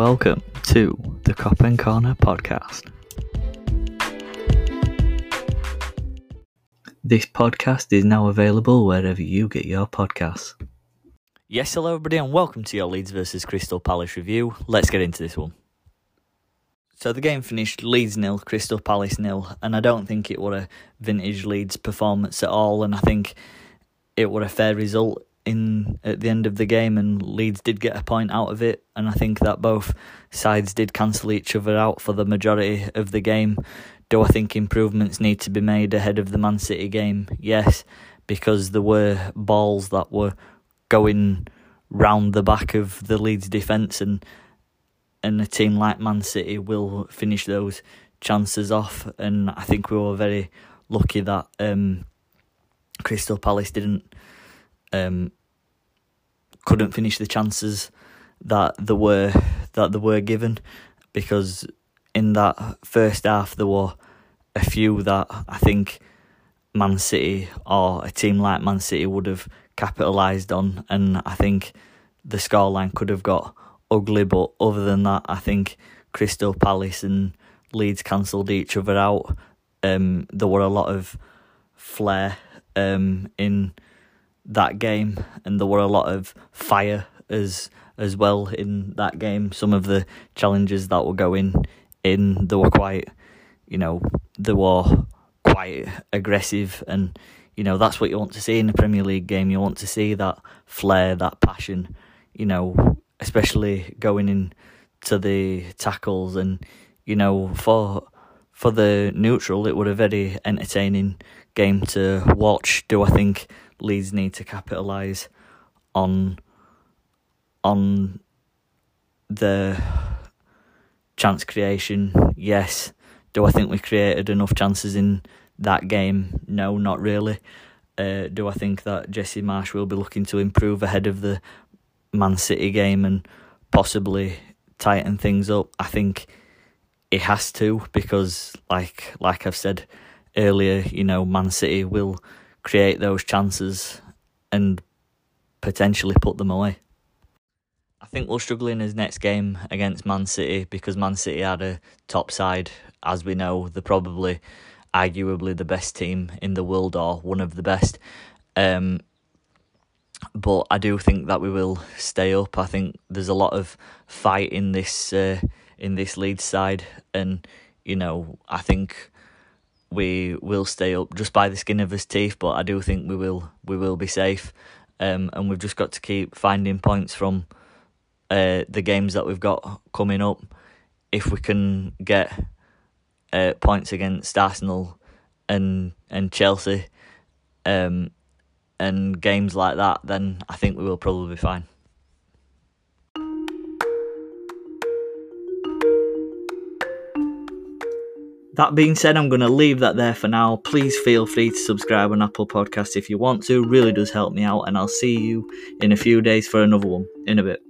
welcome to the Cop and Corner podcast. This podcast is now available wherever you get your podcasts. Yes, hello everybody, and welcome to your Leeds versus Crystal Palace review. Let's get into this one. So the game finished Leeds nil, Crystal Palace nil, and I don't think it were a vintage Leeds performance at all, and I think it were a fair result in at the end of the game, and Leeds did get a point out of it, and I think that both sides did cancel each other out for the majority of the game. Do I think improvements need to be made ahead of the Man City game? Yes, because there were balls that were going round the back of the Leeds defence, and and a team like Man City will finish those chances off. And I think we were very lucky that um, Crystal Palace didn't um, couldn't finish the chances that there were that there were given because in that first half there were a few that I think Man City or a team like Man City would have capitalised on and I think the scoreline could have got ugly but other than that I think Crystal Palace and Leeds cancelled each other out. Um, there were a lot of flair um, in that game, and there were a lot of fire as as well in that game. Some of the challenges that were going in, they were quite, you know, they were quite aggressive, and you know that's what you want to see in a Premier League game. You want to see that flair, that passion, you know, especially going in to the tackles, and you know for for the neutral, it was a very entertaining game to watch. Do I think Leeds need to capitalise on on the chance creation? Yes. Do I think we created enough chances in that game? No, not really. Uh, do I think that Jesse Marsch will be looking to improve ahead of the Man City game and possibly tighten things up? I think it has to because, like like I've said earlier, you know, Man City will create those chances and potentially put them away. I think we'll struggle in his next game against Man City because Man City had a top side. As we know, they're probably arguably the best team in the world or one of the best. Um, but I do think that we will stay up. I think there's a lot of fight in this uh, in this Leeds side, and you know I think we will stay up just by the skin of his teeth. But I do think we will we will be safe, um, and we've just got to keep finding points from uh, the games that we've got coming up. If we can get uh, points against Arsenal and and Chelsea, um, and games like that, then I think we will probably be fine. That being said, I'm going to leave that there for now. Please feel free to subscribe on Apple Podcasts if you want to. Really does help me out, and I'll see you in a few days for another one. In a bit.